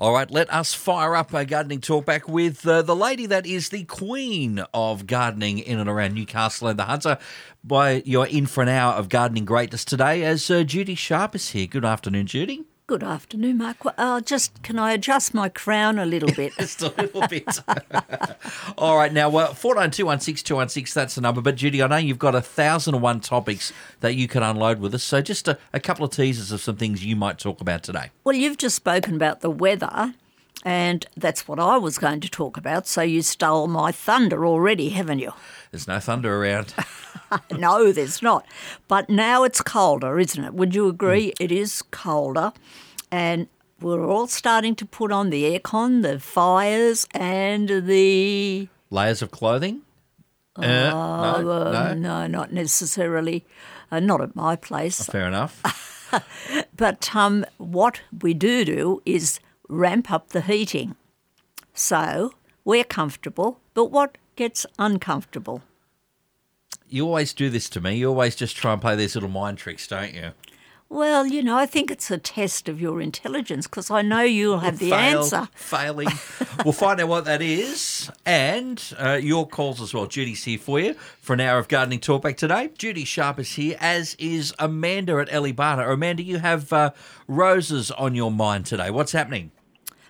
All right, let us fire up a gardening talk back with uh, the lady that is the queen of gardening in and around Newcastle and the Hunter. By you're in for an hour of gardening greatness today, as uh, Judy Sharpe is here. Good afternoon, Judy. Good afternoon, Mark. Well, uh, just can I adjust my crown a little bit? Just a little bit. All right, now well, four nine two one six two one six. That's the number. But Judy, I know you've got a thousand and one topics that you can unload with us. So just a, a couple of teasers of some things you might talk about today. well, you've just spoken about the weather, and that's what I was going to talk about. So you stole my thunder already, haven't you? There's no thunder around. no, there's not. But now it's colder, isn't it? Would you agree? It is colder, and we're all starting to put on the aircon, the fires, and the Layers of clothing. Uh, no, Uh, no. no, not necessarily. Uh, not at my place. Fair enough. But um, what we do do is ramp up the heating. So we're comfortable, but what gets uncomfortable? You always do this to me. You always just try and play these little mind tricks, don't you? Well, you know, I think it's a test of your intelligence because I know you'll have the Fail, answer. Failing. we'll find out what that is and uh, your calls as well. Judy's here for you for an hour of gardening talkback today. Judy Sharpe is here, as is Amanda at Ellie Barter. Amanda, you have uh, roses on your mind today. What's happening?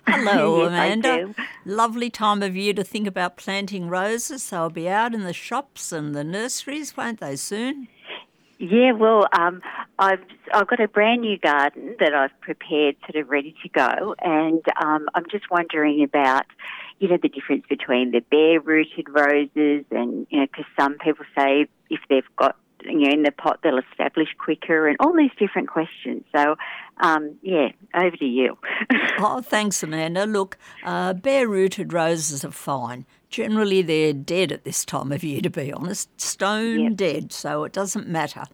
Hello, Amanda. Lovely time of year to think about planting roses. They'll be out in the shops and the nurseries, won't they, soon? Yeah, well, um, I've I've got a brand new garden that I've prepared, sort of ready to go, and um, I'm just wondering about, you know, the difference between the bare-rooted roses and you know, because some people say if they've got you know in the pot they'll establish quicker, and all these different questions. So, um, yeah, over to you. Oh, thanks, Amanda. Look, uh, bare rooted roses are fine. Generally, they're dead at this time of year, to be honest. Stone Yep. dead, so it doesn't matter.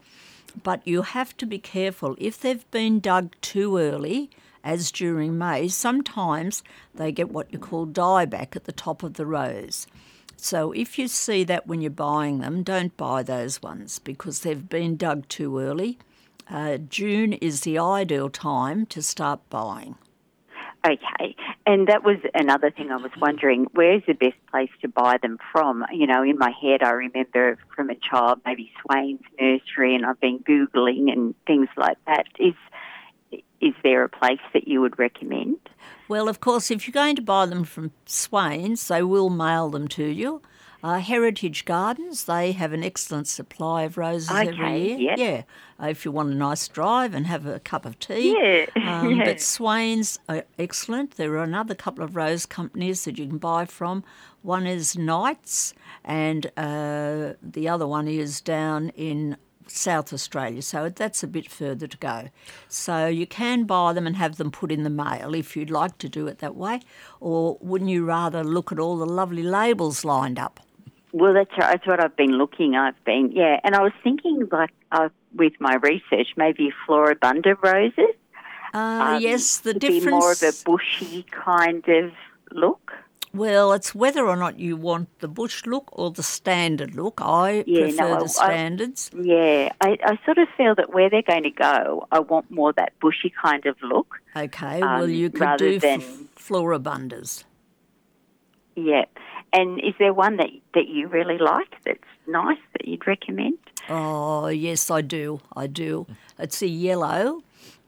But you have to be careful. If they've been dug too early, as during May, sometimes they get what you call dieback at the top of the rose. So if you see that when you're buying them, don't buy those ones because they've been dug too early. Uh, June is the ideal time to start buying. Okay, and that was another thing I was wondering. Where's the best place to buy them from? You know, in my head, I remember from a child maybe Swane's nursery, and I've been googling and things like that. Is is there a place that you would recommend? Well, of course, if you're going to buy them from Swanes, they will mail them to you. Uh, Heritage Gardens, they have an excellent supply of roses every year. yep. Yeah, uh, if you want a nice drive and have a cup of tea. Yeah, Um, yeah. But Swanes are excellent. There are another couple of rose companies that you can buy from. One is Knights, and uh, the other one is down in South Australia, so that's a bit further to go. So you can buy them and have them put in the mail if you'd like to do it that way, or wouldn't you rather look at all the lovely labels lined up? Well, that's. That's what I've been looking. I've been yeah, and I was thinking like uh, with my research, maybe floribunda roses. Uh, um, yes, the difference. be more of a bushy kind of look. Well, it's whether or not you want the bush look or the standard look. I Yeah, prefer no, the I- standards. Yeah, I, I sort of feel that where they're going to go, I want more that bushy kind of look. okay, well, um, you could do than- floribundas. Yeah. And is there one that that you really like that's nice that you'd recommend? Oh, yes, I do. I do. It's a yellow.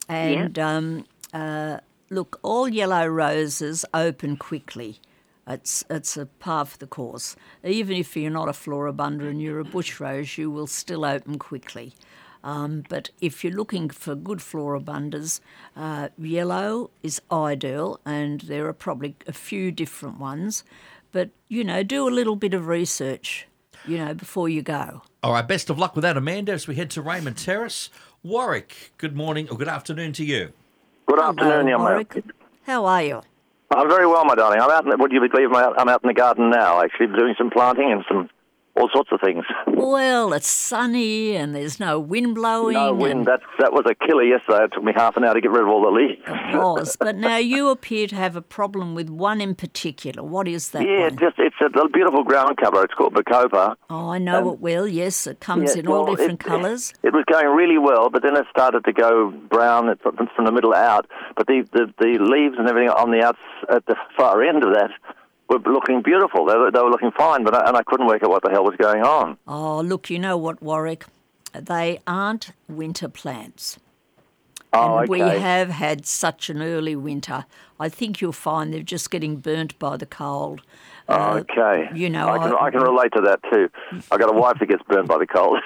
And um, uh, look, all yellow roses open quickly. It's, it's a par for the course. Even if you're not a floribunda and you're a bush rose, you will still open quickly. Um, but if you're looking for good floribundas, uh, yellow is ideal, and there are probably a few different ones. But, you know, do a little bit of research, you know, before you go. All right, best of luck with that, Amanda, as we head to Raymond Terrace. Warwick, good morning or good afternoon to you. Good afternoon, young. Warwick. How are you? I'm very well, my darling. I'm out. In the, would you believe out, I'm out in the garden now? Actually, doing some planting and some all sorts of things. Well, it's sunny and there's no wind blowing. No and- wind. That that was a killer yesterday. It took me half an hour to get rid of all the leaves. was. But now you appear to have a problem with one in particular. What is that Yeah, one? just it's a beautiful ground cover. It's called Bacopa. Oh, I know it well. Yes, it comes Yeah, in all different colours. It was going really well, but then it started to go brown from from the middle out. But the, the, the leaves and everything on the outs at the far end of that were looking beautiful. They were, they were looking fine, but I, and I couldn't work out what the hell was going on. Oh, look, you know what, Warwick? They aren't winter plants. Oh, and okay. we have had such an early winter. I think you'll find they're just getting burnt by the cold. Uh, okay. you know, I can, I- I can relate to that too. I've got a wife that gets burned by the cold.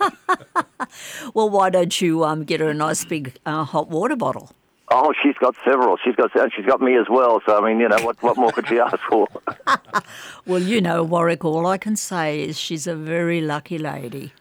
Well, why don't you um, get her a nice big uh, hot water bottle? Oh, she's got several. She's got and she's got me as well. So I mean, you know, what what more could she ask for? Well, you know, Warwick, all I can say is she's a very lucky lady.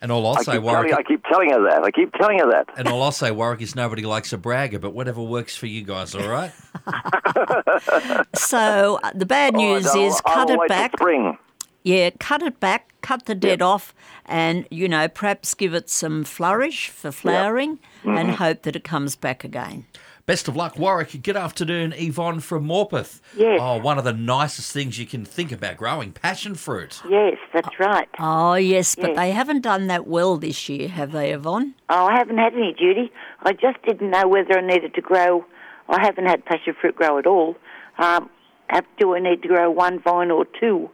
And all I'll I say, Warwick, telling, I keep telling her that. I keep telling her that. and all I'll say, Warwick, is nobody likes a bragger, but whatever works for you guys, all right? So uh, the bad news Oh, is I'll cut wait it back. Spring. Yeah, cut it back, cut the dead off, and, you know, perhaps give it some flourish for flowering Mm-hmm. and hope that it comes back again. Best of luck, Warwick. Good afternoon, Yvonne from Morpeth. Yes. Oh, one of the nicest things you can think about growing passion fruit. Yes, that's right. Oh, yes, but Yes. they haven't done that well this year, have they, Yvonne? Oh, I haven't had any, Judy. I just didn't know whether I needed to grow. I haven't had passion fruit grow at all. Um, do I need to grow one vine or two?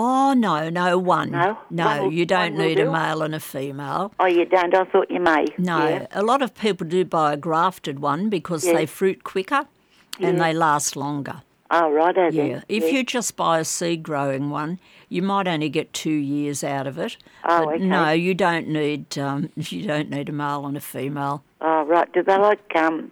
Oh, no, no, one. No? No, One will- you don't need a male and a female. Oh, you don't? I thought you may. No, Yeah. a lot of people do buy a grafted one because they fruit quicker and they last longer. Oh, righto Yeah. then. If you just buy a seed growing one, you might only get two years out of it. Oh, but okay. no, you don't need um, you don't need a male and a female. Oh, right. Do they like um,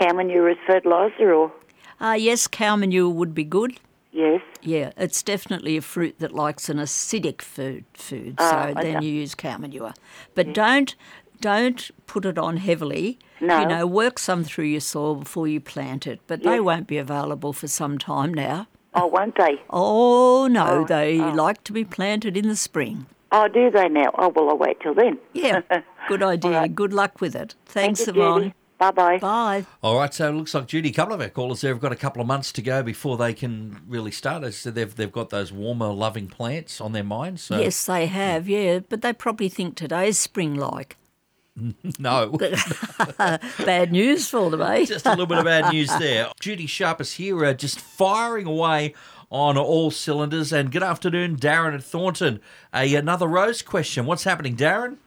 cow manure as fertiliser or? Uh, yes, cow manure would be good. Yes. Yeah, it's definitely a fruit that likes an acidic food. Food, Oh, so ah, then you use cow manure, but don't don't put it on heavily. No. You know, work some through your soil before you plant it, but they won't be available for some time now. Oh, won't they? Oh no, oh, they oh. like to be planted in the spring. Oh, do they now? Oh, well, I'll wait till then. Yeah, good idea. right. Good luck with it. Thanks, Thank you, Yvonne. Judy. Bye-bye. Bye. All right, so it looks like Judy, a couple of our callers there have got a couple of months to go before they can really start. So they've they've got those warmer, loving plants on their minds. So Yes, they have. Yeah, but they probably think today is spring-like. no, Bad news for them, eh? just a little bit of bad news there. Judy Sharpe is here, uh, just firing away on all cylinders. And good afternoon, Darren at Thornton. A another rose question. What's happening, Darren?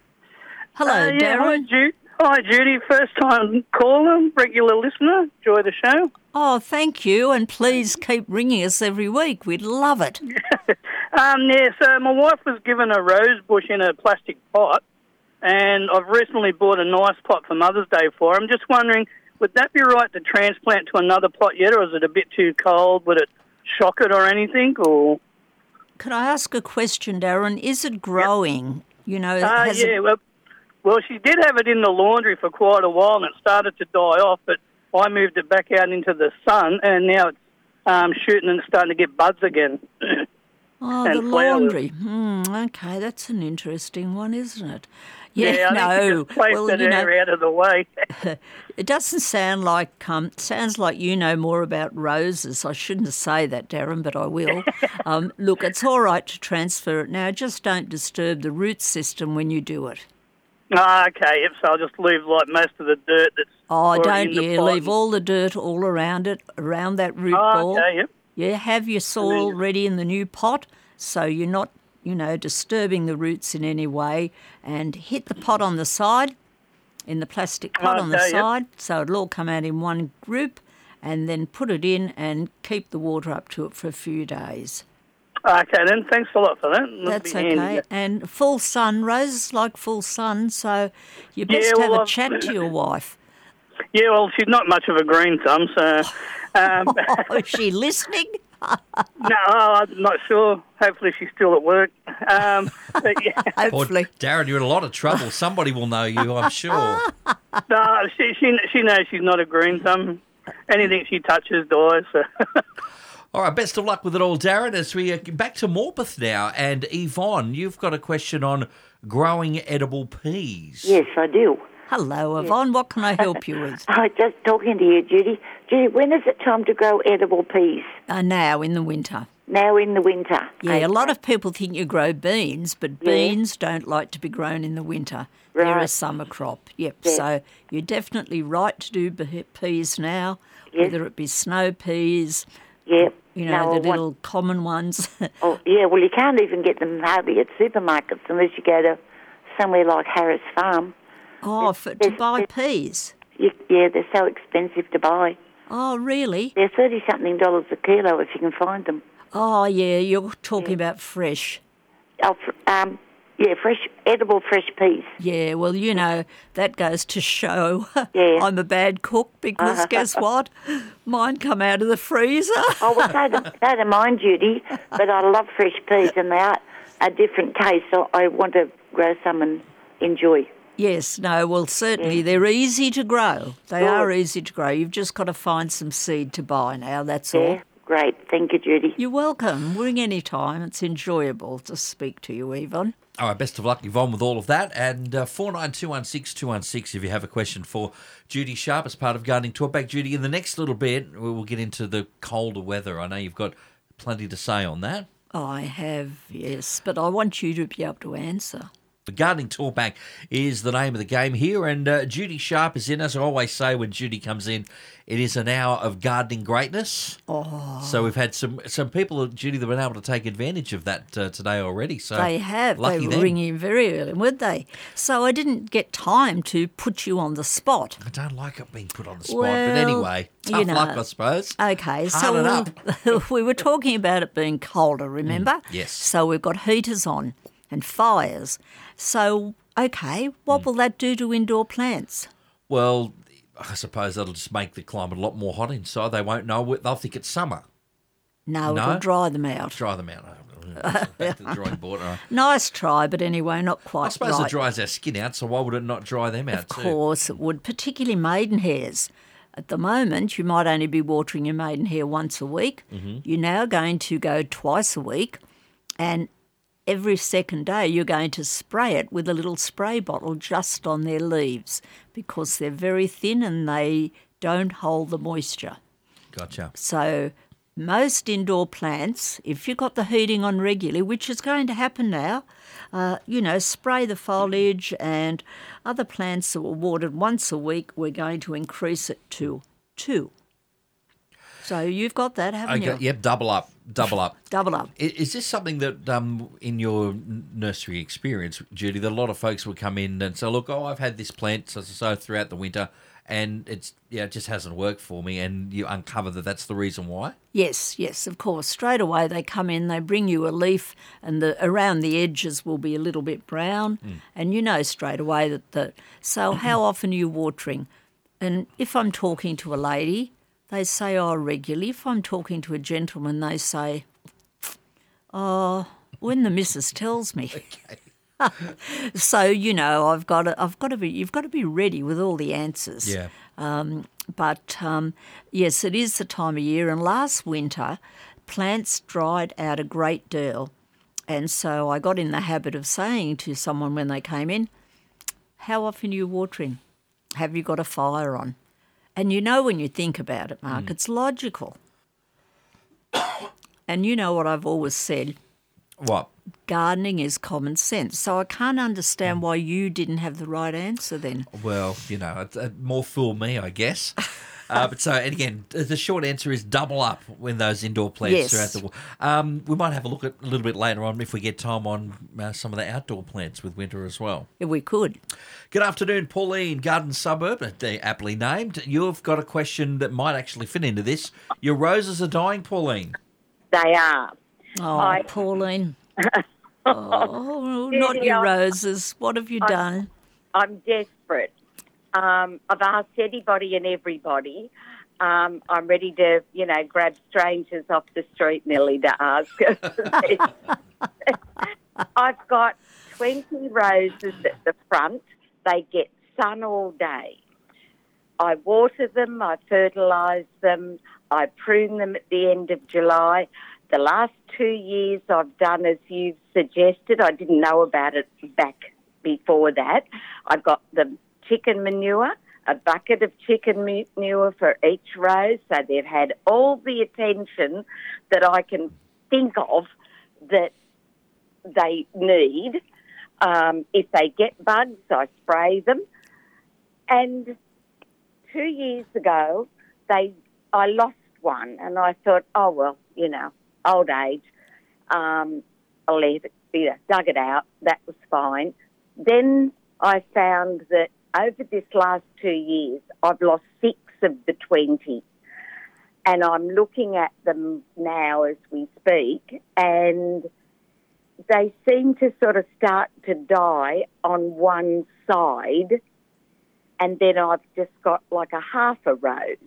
Hello, Uh, yeah, hi, Darren. Hi, Judy. First time caller, regular listener. Enjoy the show. Oh, thank you, and please keep ringing us every week. We'd love it. Um, yeah, so my wife was given a rose bush in a plastic pot, and I've recently bought a nice pot for Mother's Day for her. I'm just wondering, would that be right to transplant to another pot yet, or is it a bit too cold? Would it shock it or anything? Or Can I ask a question, Darren? Is it growing? You know, uh, yeah, it, well, well, she did have it in the laundry for quite a while, and it started to die off. But I moved it back out into the sun, and now it's um, shooting and starting to get buds again. oh, the laundry. Hmm, okay, that's an interesting one, isn't it? Yeah, I no. think just placed well, it you know, out of the way. It doesn't sound like um, sounds like you know more about roses. I shouldn't say that, Darren, but I will. um, look, it's all right to transfer it now. Just don't disturb the root system when you do it. Ah, okay, yep, so I'll just leave like most of the dirt that's Oh, don't you pot. leave all the dirt all around it, around that root Oh, ball. okay, yep. Yeah, have your soil ready in the new pot so you're not, you know, disturbing the roots in any way. And hit the pot on the side, in the plastic pot on the yep. side, so it'll all come out in one group. And then put it in and keep the water up to it for a few days. Okay, then, thanks a lot for that. That'll That's be handy. okay. And full sun, roses like full sun, so you best Yeah, have well, a I've- chat to your wife. Yeah, well, she's not much of a green thumb, so. Um, Oh, is she listening? no, I'm not sure. Hopefully, she's still at work. Um, but yeah, Or, Hopefully. Darren, you're in a lot of trouble. Somebody will know you, I'm sure. no, she, she she knows she's not a green thumb. Anything she touches dies. So. All right, best of luck with it all, Darren. As we uh, back to Morpeth now, and Yvonne, you've got a question on growing edible peas. Yes, I do. Hello, Yvonne. What can I help you with? I just talking to you, Judy. Judy, when is it time to grow edible peas? Uh, now in the winter. Now in the winter. Yeah, a lot of people think you grow beans, but beans don't like to be grown in the winter. They're a summer crop. Yep. Yeah. So you're definitely right to do peas now, Yes. whether it be snow peas, Yep. You know, I the little common ones. Oh, yeah. Well, you can't even get them hardly at supermarkets unless you go to somewhere like Harris Farm. oh, for, to buy peas. You, yeah, they're so expensive to buy. Oh, really? They're thirty something dollars a kilo if you can find them. Oh, yeah. You're talking about fresh. Oh, um, yeah, fresh, edible fresh peas. Yeah, well, you know, that goes to show Yeah. I'm a bad cook because uh-huh. guess what? Mine come out of the freezer. Oh, well, so do, so do mine, Judy. But I love fresh peas, and they are a different taste. So I want to grow some and enjoy. Yes, no, well, certainly they're easy to grow. They Good. are easy to grow. You've just got to find some seed to buy now, that's all. Yeah, great. Thank you, Judy. You're welcome. Ring any time. It's enjoyable to speak to you, Yvonne. All right, best of luck, Yvonne, with all of that. And uh, 49216216 if you have a question for Judy Sharpe as part of Gardening Talkback. Judy, in the next little bit, we will get into the colder weather. I know you've got plenty to say on that. I have, yes, but I want you to be able to answer. The Gardening Talkback is the name of the game here, and uh, Judy Sharpe is in. As I always say when Judy comes in, it is an hour of gardening greatness. Oh. So we've had some some people, Judy, that have been able to take advantage of that uh, today already. So They have. Lucky they were ringing very early, weren't they? So I didn't get time to put you on the spot. I don't like it being put on the spot, Well, but anyway, you tough know. luck, I suppose. Okay, so we, we were talking about it being colder, remember? yes. So we've got heaters on and fires. So, okay, Mm. what will that do to indoor plants? Well, I suppose that'll just make the climate a lot more hot inside. They won't know. They'll think it's summer. No, No? it'll dry them out. Dry them out. Back to the drawing board. Right. Nice try, but anyway, not quite. I suppose right. it dries our skin out, so why would it not dry them out Of too? course, it would, particularly maidenhairs. At the moment, you might only be watering your maidenhair once a week. Mm-hmm. You're now going to go twice a week, and every second day you're going to spray it with a little spray bottle just on their leaves because they're very thin and they don't hold the moisture. Gotcha. So, most indoor plants, if you've got the heating on regularly, which is going to happen now, uh, you know, spray the foliage and other plants that were watered once a week, we're going to increase it to two. So you've got that, haven't Okay, you? yep, double up, double up. Double up. I- Is this something that, um, in your nursery experience, Judy, that a lot of folks would come in and say, "Look, oh, I've had this plant so, so, throughout the winter, and it's yeah, it just hasn't worked for me," and you uncover that that's the reason why. Yes, yes, of course. Straight away they come in, they bring you a leaf, and the around the edges will be a little bit brown, and you know straight away that the. So how often are you watering? And if I'm talking to a lady, they say, "Oh, regularly." If I'm talking to a gentleman, they say, "Oh, when the missus tells me." so you know, I've got to, I've got to be, you've got to be ready with all the answers. Yeah. Um, but um, yes, it is the time of year. And last winter, plants dried out a great deal. And so I got in the habit of saying to someone when they came in, How often are you watering? Have you got a fire on? And you know, when you think about it, Mark, mm. it's logical. and you know what I've always said What? gardening is common sense. So I can't understand mm. why you didn't have the right answer then. Well, you know, more fool me, I guess. Uh, but so, and again, the short answer is double up when those indoor plants Yes. throughout the world. Um, we might have a look at a little bit later on if we get time on uh, some of the outdoor plants with winter as well. If we could. Good afternoon, Pauline, Garden Suburb, uh, they aptly named. You've got a question that might actually fit into this. Your roses are dying, Pauline. They are. Oh, I- Pauline. oh, not your roses. What have you done? I'm desperate. Um, I've asked anybody and everybody. Um, I'm ready to, you know, grab strangers off the street nearly to ask. I've got 20 roses at the front. They get sun all day. I water them, I fertilise them, I prune them at the end of July. The last two years I've done as you've suggested. I didn't know about it back before that. I've got the chicken manure, a bucket of chicken manure for each row. so they've had all the attention that I can think of that they need. Um, if they get bugs, I spray them. And two years ago, they I lost one, and I thought, oh well, you know, old age. Um, I'll leave it. You dug it out. That was fine. Then I found that over this last two years, I've lost six of the twenty, and I'm looking at them now as we speak, and they seem to sort of start to die on one side, and then I've just got like a half a rose.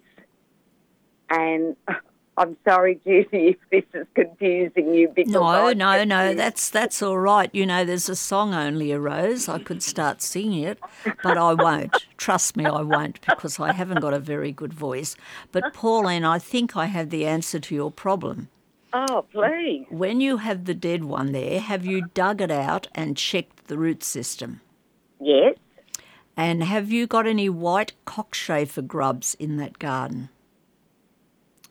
And I'm sorry, Judy, if this is confusing you. Because No, no, no. That's that's all right. You know, there's a song only a rose. I could start singing it, but I won't. Trust me, I won't because I haven't got a very good voice. But Pauline, I think I have the answer to your problem. Oh, please. When you have the dead one there, have you dug it out and checked the root system? Yes. And have you got any white cockchafer grubs in that garden?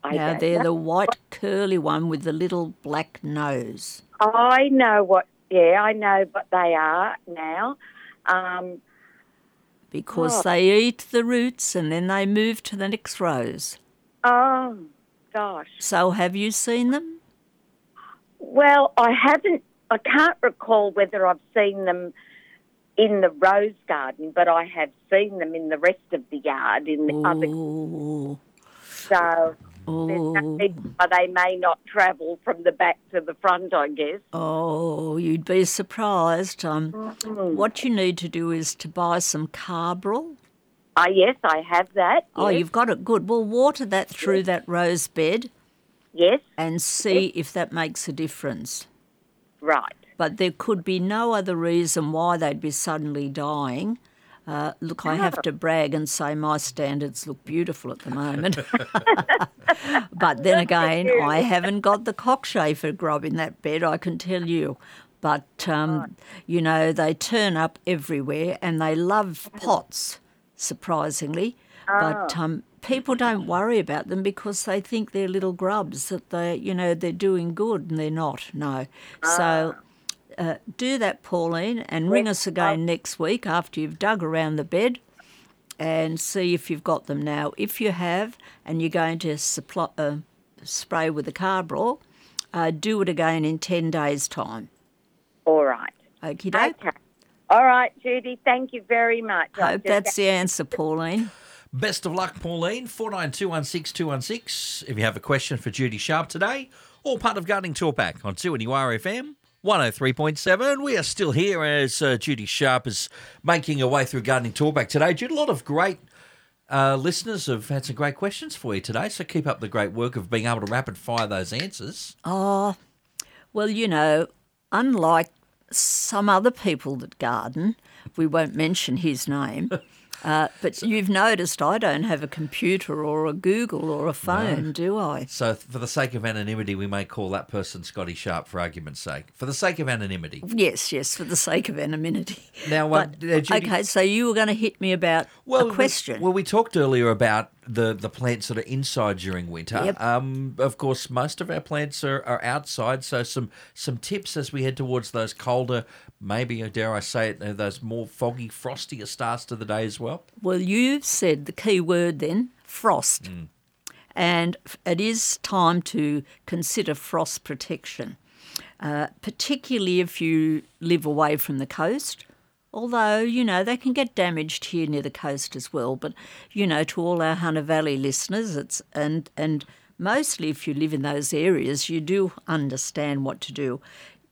I now they're know. the white curly one with the little black nose. I know what. Yeah, I know what they are now. Um, because Oh. they eat the roots and then they move to the next rows. oh, gosh. So have you seen them? Well, I haven't. I can't recall whether I've seen them in the rose garden, but I have seen them in the rest of the yard in the other. So there's no ooh, reason why they may not travel from the back to the front. I guess. oh, you'd be surprised. Um, Mm-hmm. what you need to do is to buy some carbaryl. Ah, yes, I have that. Oh, yes. you've got it good. Well, water that through that rose bed yes, and see if that makes a difference. right. But there could be no other reason why they'd be suddenly dying. Uh, look, I have to brag and say my standards look beautiful at the moment. but then again, I haven't got the cockchafer grub in that bed, I can tell you. But, um, you know, they turn up everywhere and they love pots, surprisingly. But um, people don't worry about them because they think they're little grubs, that they, you know, they're doing good and they're not. No. So uh, do that, Pauline, and ring us again next week after you've dug around the bed and see if you've got them now. If you have, and you're going to supply, uh, spray with the carbaryl, uh, do it again in 10 days' time. All right. Okie doke. Okay. All right, Judy. Thank you very much. I Hope just- that's the answer, Pauline. Best of luck, Pauline. 49216216 if you have a question for Judy Sharpe today, or part of Gardening Talkback on 2 FM. 103.7. We are still here as uh, Judy Sharpe is making her way through Gardening Talkback today. Judy, a lot of great uh, listeners have had some great questions for you today, so keep up the great work of being able to rapid fire those answers. Oh, well, you know, unlike some other people that garden, we won't mention his name. Uh, but you've noticed I don't have a computer or a Google or a phone, do I? So, for the sake of anonymity, we may call that person Scotty Sharp for argument's sake. For the sake of anonymity. Yes, yes, for the sake of anonymity. Now, uh, But, uh, Judy- okay, so you were going to hit me about Well, a question. Well, we talked earlier about the, the plants that are inside during winter. Yep. Um, of course, most of our plants are, are outside. So some some tips as we head towards those colder, maybe uh, dare I say it, uh, those more foggy, frostier starts to the day as well. Well, you've said the key word then frost. And it is time to consider frost protection, uh, particularly if you live away from the coast. Although, you know, they can get damaged here near the coast as well. But, you know, to all our Hunter Valley listeners, it's and and mostly if you live in those areas, you do understand what to do.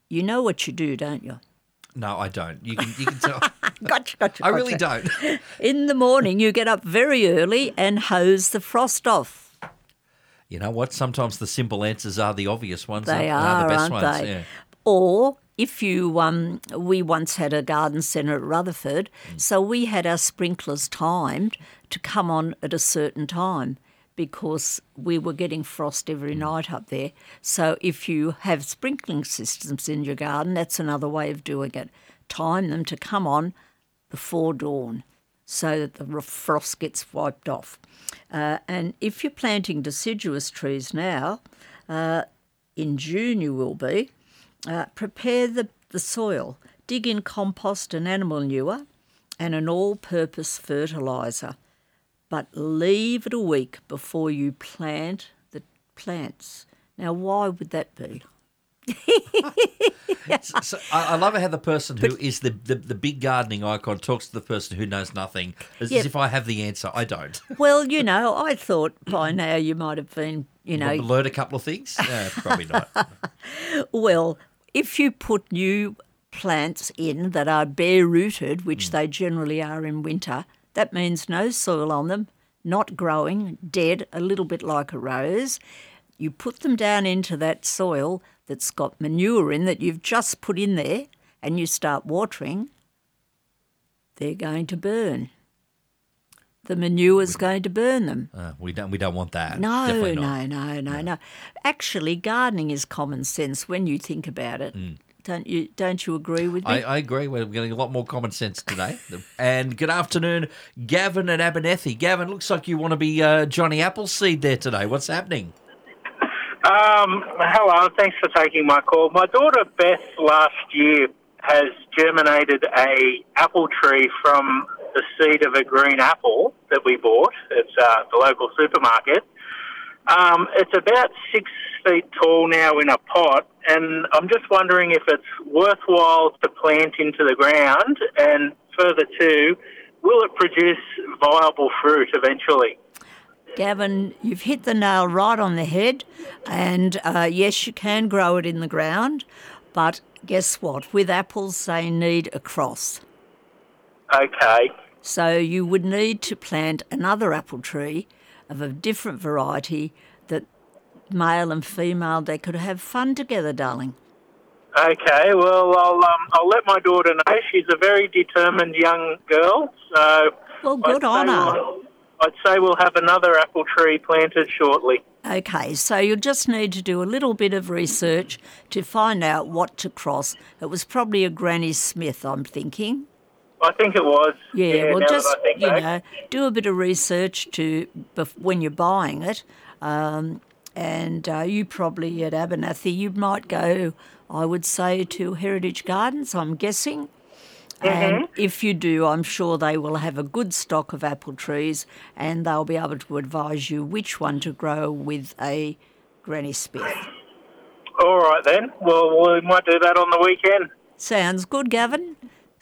You know what you do, don't you? No, I don't. You can you can tell. Gotcha, gotcha. I really don't. In the morning, you get up very early and hose the frost off. You know what? Sometimes the simple answers are the obvious ones. They aren't- are, the best aren't ones. they? Yeah. Or if you, um, we once had a garden centre at Rutherford, Mm. so we had our sprinklers timed to come on at a certain time because we were getting frost every night up there. So if you have sprinkling systems in your garden, that's another way of doing it. Time them to come on before dawn so that the frost gets wiped off. Uh, and if you're planting deciduous trees now, uh, in June you will be, uh, prepare the, the soil. Dig in compost and animal manure and an all purpose fertiliser. But leave it a week before you plant the plants. Now, why would that be? So, so I, I love how the person who is the, the, the big gardening icon talks to the person who knows nothing as, Yeah. as if I have the answer. I don't. Well, you know, I thought by now you might have been, you know, learned a couple of things? Probably not. Well, if you put new plants in that are bare rooted, which hmm. they generally are in winter, that means no soil on them, not growing, dead, a little bit like a rose. You put them down into that soil that's got manure in that you've just put in there and you start watering, they're going to burn. The manure is going to burn them. Uh, we don't. We don't want that. No, Definitely not. no, no, no, no. Actually, gardening is common sense when you think about it. Don't you? Don't you agree with me? Mm. I, I agree. We're getting a lot more common sense today. and good afternoon, Gavin and Abernethy. Gavin, looks like you want to be uh, Johnny Appleseed there today. What's happening? Um, hello, thanks for taking my call. My daughter Beth last year has germinated a apple tree from the seed of a green apple that we bought at uh, the local supermarket. Um, it's about six feet tall now in a pot, and I'm just wondering if it's worthwhile to plant into the ground, and further to, will it produce viable fruit eventually? Gavin, you've hit the nail right on the head. And uh, yes, you can grow it in the ground, but guess what? With apples, they need a cross. Okay. So you would need to plant another apple tree of a different variety that male and female they could have fun together, darling. Okay, well, I'll um, I'll let my daughter know. She's a very determined young girl, so Well, good I'd on her. we'll- I'd say we'll have another apple tree planted shortly. Okay, so you'll just need to do a little bit of research to find out what to cross. It was probably a Granny Smith, I'm thinking. I think it was. Yeah, well, just that I think you back. know, do a bit of research to bef- when you're buying it, um, and uh, you probably at Abernethy you might go. I would say to Heritage Gardens. I'm guessing. And if you do, I'm sure they will have a good stock of apple trees and they'll be able to advise you which one to grow with a Granny Smith. All right then. Well, we might do that on the weekend. Sounds good, Gavin.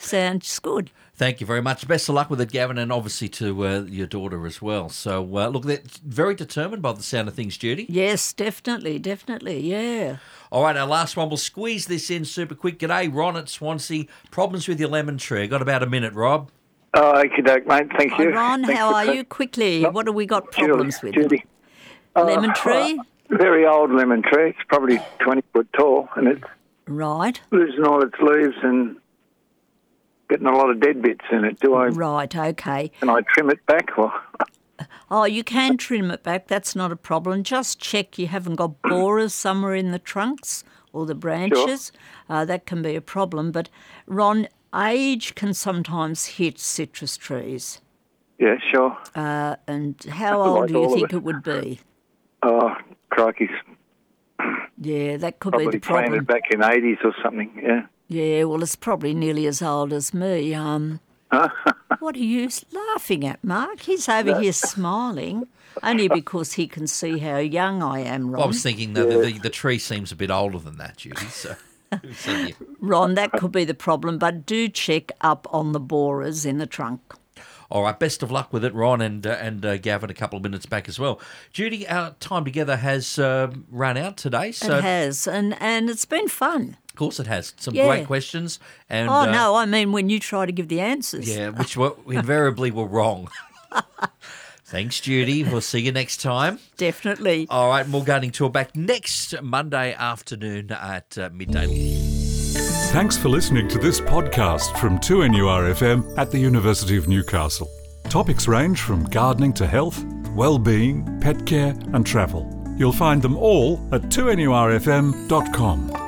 Sounds good. Thank you very much. Best of luck with it, Gavin, and obviously to uh, your daughter as well. So, uh, look, they're very determined by the sound of things, Judy. Yes, definitely, definitely, yeah. All right, our last one. We'll squeeze this in super quick. G'day, Ron at Swansea. Problems with your lemon tree? Got about a minute, Rob. Oh, okie doke, mate. Thank Hi, you. Ron, Thanks how are ta- you? Quickly, No, what have we got Judy, problems with? Judy. Lemon Uh, tree? Very old lemon tree. It's probably 20 foot tall and it's Right, losing all its leaves and getting a lot of dead bits in it. Do I, right, okay. can I trim it back? Or, Oh, you can trim it back, that's not a problem. Just check you haven't got borers somewhere in the trunks or the branches. Uh, that can be a problem. But, Ron, age can sometimes hit citrus trees. yeah, sure. Uh, and how Like old do you think it. it would be? Oh, crikey. Yeah, that could be the problem. Probably planted back in 80s or something, yeah. Yeah, well, it's probably nearly as old as me. Um, what are you laughing at, Mark? He's over here smiling, only because he can see how young I am, Well, I was thinking that the, the, the tree seems a bit older than that, Judy. So, so. Ron, that could be the problem, but do check up on the borers in the trunk. All right, best of luck with it, Ron and uh, and uh, Gavin. A couple of minutes back as well. Judy, our time together has uh, run out today, so it has, and, and it's been fun. Of course it has some Yeah. great questions. And oh, uh, no, I mean when you try to give the answers. yeah, which were invariably were wrong. Thanks, Judy. We'll see you next time. Definitely. All right, more gardening tour back next Monday afternoon at uh, midday. Thanks for listening to this podcast from 2NURFM at the University of Newcastle. Topics range from gardening to health, well-being, pet care and travel. You'll find them all at 2NURFM.com.